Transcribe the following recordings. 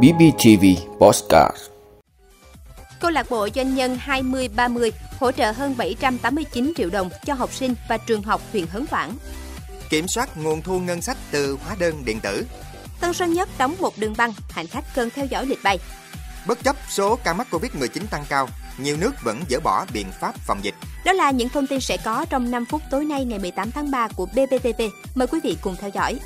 BBTV Postcard Câu lạc bộ doanh nhân 2030 hỗ trợ hơn 789 triệu đồng cho học sinh và trường học huyện Hớn Quản. Kiểm soát nguồn thu ngân sách từ hóa đơn điện tử. Tân Sơn Nhất đóng một đường băng, hành khách cần theo dõi lịch bay. Bất chấp số ca mắc Covid-19 tăng cao, nhiều nước vẫn dỡ bỏ biện pháp phòng dịch. Đó là những thông tin sẽ có trong 5 phút tối nay ngày 18 tháng 3 của BBTV. Mời quý vị cùng theo dõi.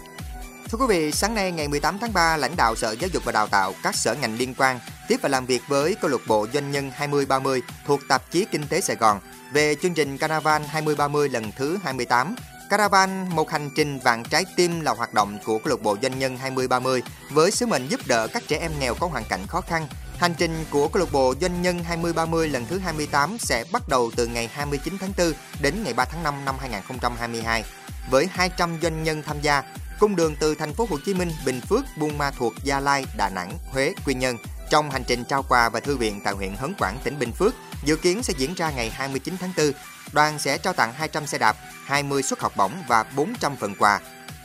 Thưa quý vị, sáng nay ngày 18 tháng 3, lãnh đạo Sở Giáo dục và Đào tạo, các sở ngành liên quan tiếp và làm việc với câu lạc bộ doanh nhân 2030 thuộc tạp chí Kinh tế Sài Gòn về chương trình Caravan 2030 lần thứ 28. Caravan, một hành trình vạn trái tim là hoạt động của câu lạc bộ doanh nhân 2030 với sứ mệnh giúp đỡ các trẻ em nghèo có hoàn cảnh khó khăn. Hành trình của câu lạc bộ doanh nhân 2030 lần thứ 28 sẽ bắt đầu từ ngày 29 tháng 4 đến ngày 3 tháng 5 năm 2022 với 200 doanh nhân tham gia cung đường từ thành phố Hồ Chí Minh, Bình Phước, Buôn Ma Thuột, Gia Lai, Đà Nẵng, Huế, Quy Nhơn. Trong hành trình trao quà và thư viện tại huyện Hớn Quản, tỉnh Bình Phước, dự kiến sẽ diễn ra ngày 29 tháng 4. Đoàn sẽ trao tặng 200 xe đạp, 20 suất học bổng và 400 phần quà,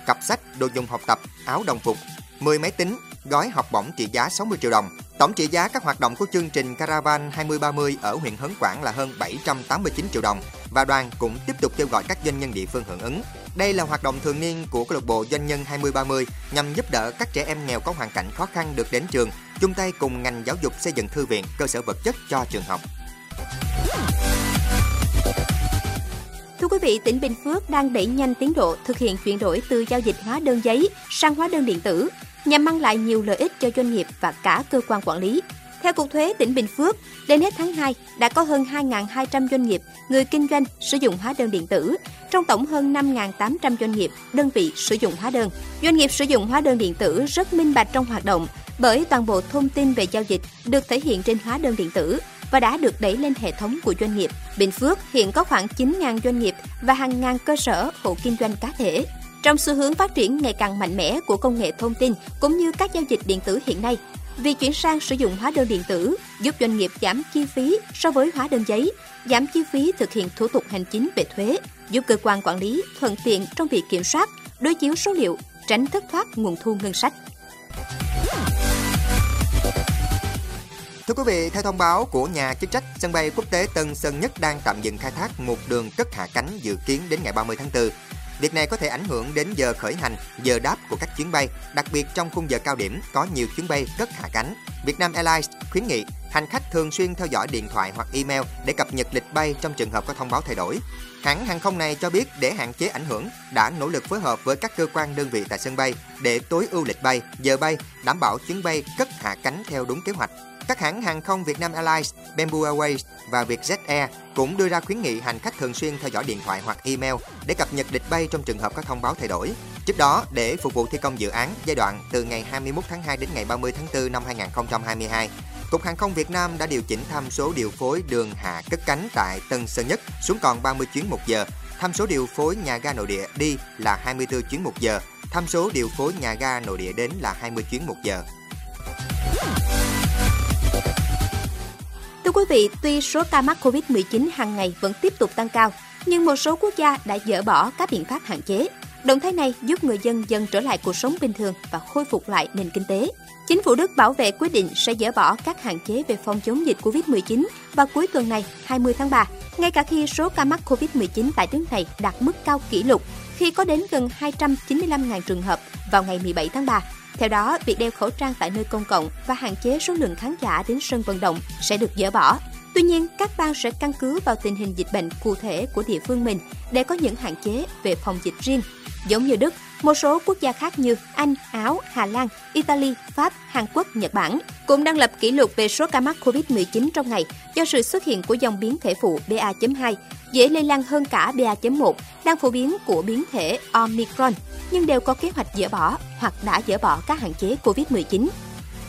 cặp sách, đồ dùng học tập, áo đồng phục, 10 máy tính, gói học bổng trị giá 60 triệu đồng. Tổng trị giá các hoạt động của chương trình Caravan 2030 ở huyện Hớn Quản là hơn 789 triệu đồng và đoàn cũng tiếp tục kêu gọi các doanh nhân địa phương hưởng ứng. Đây là hoạt động thường niên của câu lạc bộ doanh nhân 2030 nhằm giúp đỡ các trẻ em nghèo có hoàn cảnh khó khăn được đến trường, chung tay cùng ngành giáo dục xây dựng thư viện, cơ sở vật chất cho trường học. Thưa quý vị, tỉnh Bình Phước đang đẩy nhanh tiến độ thực hiện chuyển đổi từ giao dịch hóa đơn giấy sang hóa đơn điện tử nhằm mang lại nhiều lợi ích cho doanh nghiệp và cả cơ quan quản lý. Theo Cục Thuế tỉnh Bình Phước, đến hết tháng 2 đã có hơn 2.200 doanh nghiệp, người kinh doanh sử dụng hóa đơn điện tử, trong tổng hơn 5.800 doanh nghiệp, đơn vị sử dụng hóa đơn. Doanh nghiệp sử dụng hóa đơn điện tử rất minh bạch trong hoạt động bởi toàn bộ thông tin về giao dịch được thể hiện trên hóa đơn điện tử và đã được đẩy lên hệ thống của doanh nghiệp. Bình Phước hiện có khoảng 9.000 doanh nghiệp và hàng ngàn cơ sở hộ kinh doanh cá thể. Trong xu hướng phát triển ngày càng mạnh mẽ của công nghệ thông tin cũng như các giao dịch điện tử hiện nay, Việc chuyển sang sử dụng hóa đơn điện tử giúp doanh nghiệp giảm chi phí so với hóa đơn giấy, giảm chi phí thực hiện thủ tục hành chính về thuế, giúp cơ quan quản lý thuận tiện trong việc kiểm soát, đối chiếu số liệu, tránh thất thoát nguồn thu ngân sách. Thưa quý vị, theo thông báo của nhà chức trách, sân bay quốc tế Tân Sơn Nhất đang tạm dừng khai thác một đường cất hạ cánh dự kiến đến ngày 30 tháng 4. Việc này có thể ảnh hưởng đến giờ khởi hành, giờ đáp của các chuyến bay, đặc biệt trong khung giờ cao điểm có nhiều chuyến bay cất hạ cánh. Vietnam Airlines khuyến nghị hành khách thường xuyên theo dõi điện thoại hoặc email để cập nhật lịch bay trong trường hợp có thông báo thay đổi. Hãng hàng không này cho biết để hạn chế ảnh hưởng, đã nỗ lực phối hợp với các cơ quan đơn vị tại sân bay để tối ưu lịch bay, giờ bay, đảm bảo chuyến bay cất hạ cánh theo đúng kế hoạch. Các hãng hàng không Vietnam Airlines, Bamboo Airways và Vietjet Air cũng đưa ra khuyến nghị hành khách thường xuyên theo dõi điện thoại hoặc email để cập nhật lịch bay trong trường hợp có thông báo thay đổi. Trước đó, để phục vụ thi công dự án giai đoạn từ ngày 21 tháng 2 đến ngày 30 tháng 4 năm 2022, Cục Hàng không Việt Nam đã điều chỉnh tham số điều phối đường hạ cất cánh tại Tân Sơn Nhất xuống còn 30 chuyến một giờ, tham số điều phối nhà ga nội địa đi là 24 chuyến một giờ, tham số điều phối nhà ga nội địa đến là 20 chuyến một giờ. Thưa quý vị, tuy số ca mắc COVID-19 hàng ngày vẫn tiếp tục tăng cao, nhưng một số quốc gia đã dỡ bỏ các biện pháp hạn chế. Động thái này giúp người dân dần trở lại cuộc sống bình thường và khôi phục lại nền kinh tế. Chính phủ Đức bảo vệ quyết định sẽ dỡ bỏ các hạn chế về phòng chống dịch COVID-19 vào cuối tuần này, 20 tháng 3, ngay cả khi số ca mắc COVID-19 tại nước này đạt mức cao kỷ lục khi có đến gần 295.000 trường hợp vào ngày 17 tháng 3. Theo đó, việc đeo khẩu trang tại nơi công cộng và hạn chế số lượng khán giả đến sân vận động sẽ được dỡ bỏ. Tuy nhiên, các bang sẽ căn cứ vào tình hình dịch bệnh cụ thể của địa phương mình để có những hạn chế về phòng dịch riêng. Giống như Đức, một số quốc gia khác như Anh, Áo, Hà Lan, Italy, Pháp, Hàn Quốc, Nhật Bản cũng đang lập kỷ lục về số ca mắc COVID-19 trong ngày do sự xuất hiện của dòng biến thể phụ BA.2 dễ lây lan hơn cả BA.1 đang phổ biến của biến thể Omicron, nhưng đều có kế hoạch dỡ bỏ hoặc đã dỡ bỏ các hạn chế COVID-19.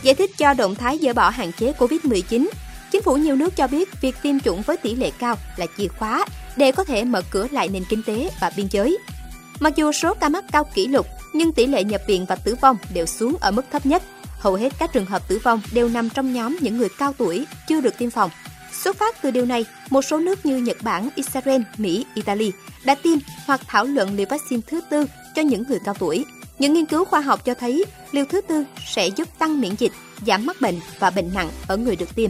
Giải thích cho động thái dỡ bỏ hạn chế COVID-19, chính phủ nhiều nước cho biết việc tiêm chủng với tỷ lệ cao là chìa khóa để có thể mở cửa lại nền kinh tế và biên giới. Mặc dù số ca mắc cao kỷ lục, nhưng tỷ lệ nhập viện và tử vong đều xuống ở mức thấp nhất. Hầu hết các trường hợp tử vong đều nằm trong nhóm những người cao tuổi chưa được tiêm phòng. Xuất phát từ điều này, một số nước như Nhật Bản, Israel, Mỹ, Italy đã tiêm hoặc thảo luận liều vaccine thứ tư cho những người cao tuổi. Những nghiên cứu khoa học cho thấy liều thứ tư sẽ giúp tăng miễn dịch, giảm mắc bệnh và bệnh nặng ở người được tiêm.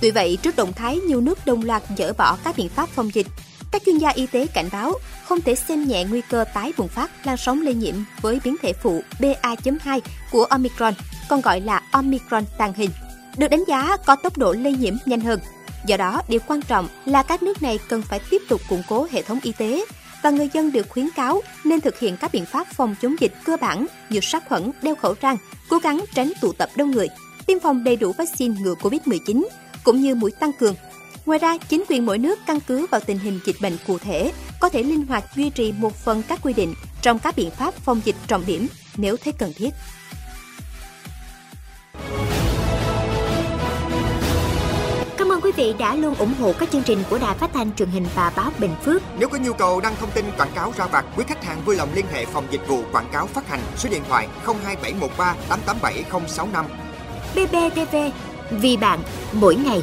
Tuy vậy, trước động thái nhiều nước đồng loạt dỡ bỏ các biện pháp phòng dịch, các chuyên gia y tế cảnh báo không thể xem nhẹ nguy cơ tái bùng phát lan sóng lây nhiễm với biến thể phụ BA.2 của Omicron, còn gọi là Omicron tàng hình, được đánh giá có tốc độ lây nhiễm nhanh hơn. Do đó, điều quan trọng là các nước này cần phải tiếp tục củng cố hệ thống y tế và người dân được khuyến cáo nên thực hiện các biện pháp phòng chống dịch cơ bản như sát khuẩn, đeo khẩu trang, cố gắng tránh tụ tập đông người, tiêm phòng đầy đủ vaccine ngừa Covid-19 cũng như mũi tăng cường. Ngoài ra, chính quyền mỗi nước căn cứ vào tình hình dịch bệnh cụ thể, có thể linh hoạt duy trì một phần các quy định trong các biện pháp phòng dịch trọng điểm nếu thấy cần thiết. Cảm ơn quý vị đã luôn ủng hộ các chương trình của Đài Phát thanh truyền hình và báo Bình Phước. Nếu có nhu cầu đăng thông tin quảng cáo ra vặt, quý khách hàng vui lòng liên hệ phòng dịch vụ quảng cáo phát hành số điện thoại 02713 887065. BBTV, vì bạn, mỗi ngày.